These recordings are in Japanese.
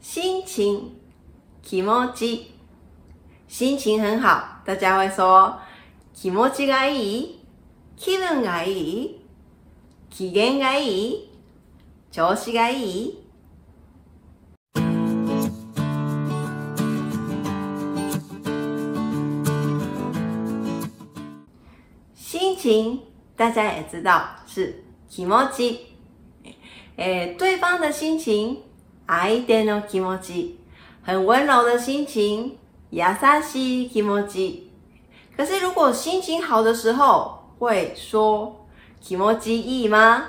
心情、気持ち。心情很好，大家会说気持ちがいい、気分がいい、機嫌がいい、調子がいい？心情大家也知道是気持ち。诶，对方的心情，相手の気持ち，很温柔的心情，優しい気持ち。可是如果心情好的时候，会说気持ちいい吗？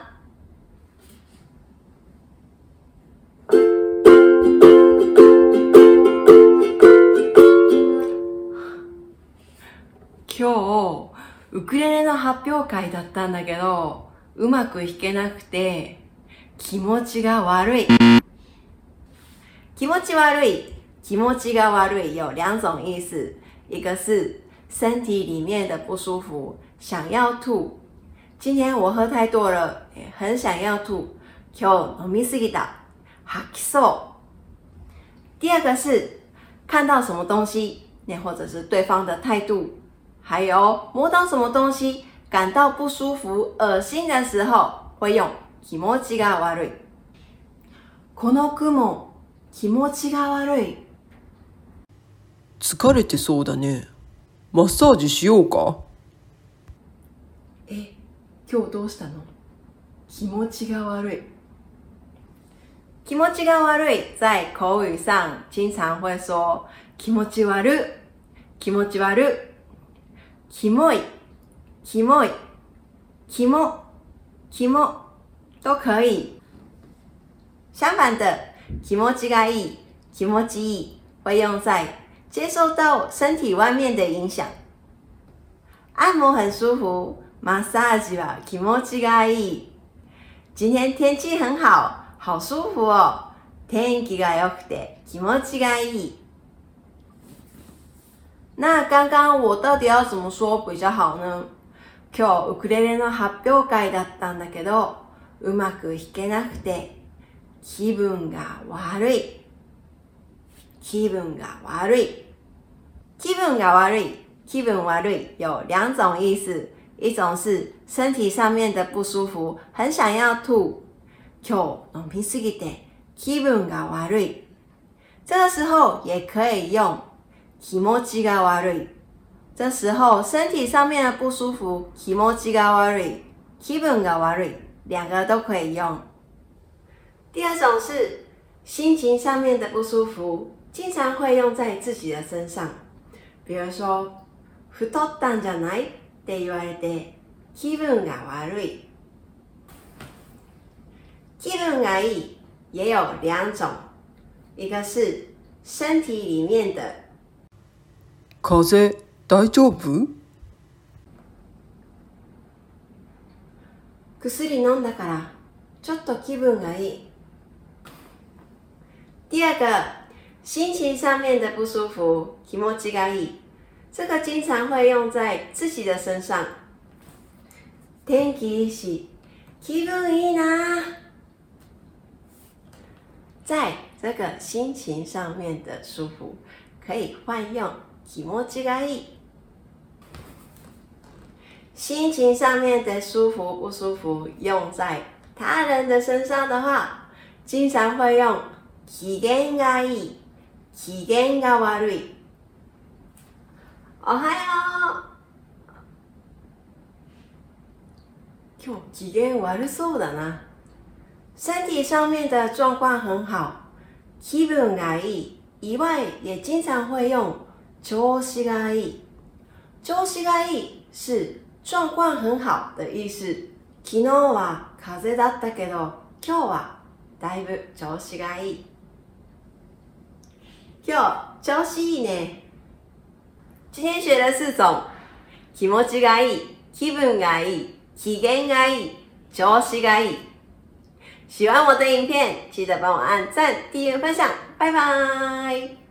今日ウクレレの発表会だったんだけど、うまく弾けなくて、気持ちが悪い。気持ち悪い、気持ちが悪い有两种意思，一个是身体里面的不舒服，想要吐。今天我喝太多了，很想要吐。今日飲みすぎた、吐きそう。第二个是看到什么东西，那或者是对方的态度，还有摸到什么东西感到不舒服、恶心的时候，会用気持ちが悪い。この雲、 気持ちが悪い。疲れてそうだね。マッサージしようか？え、今日どうしたの？気持ちが悪い。気持ちが悪い，在口语上经常会说。気持ち悪い、気持ち悪い、キモい、キモい、キモ、キモ。都可以。相反的，気持ちがいい、気持ちいい会用在接受到身体外面的影响。按摩很舒服，マッサージは気持ちがいい。今天天气很好。好舒服哦！天気が良くて気持ちがいい。那刚刚我到底要怎么说比较好呢？今日ウクレレの発表会だったんだけど、うまく弾けなくて気分が悪い。気分が悪い。気分が悪い。気分悪い有两种意思，一种是身体上面的不舒服，很想要吐。今日飲みすぎて気分が悪い。这个时候也可以用気持ちが悪い。这时候身体上面的不舒服，気持ちが悪い、気分が悪い，两个都可以用。第二种是心情上面的不舒服，经常会用在自己的身上。比如说，太ったんじゃないって言われて気分が悪い。気分がいい也有两种，一个是身体里面的風邪大丈夫？薬飲んだからちょっと気分がいい。第二个，心情上面的不舒服，気持ちがいい。这个经常会用在自己的身上。天気いいし、気分いいな。在这个心情上面的舒服，可以换用気持ちがいい。心情上面的舒服不舒服，用在他人的身上的话，经常会用 機嫌がいい、機嫌が悪い。おはよう。今日機嫌悪そうだな。身体上面的状况很好，気分がいい以外，也经常会用調子がいい。調子がいい是状况很好的意思。昨日は風だったけど、今日はだいぶ調子がいい。今日調子いいね。今天学的四种気持ちがいい、気分がいい、機嫌がいい、調子がいい。喜欢我的影片，记得帮我按赞、订阅、分享，拜拜。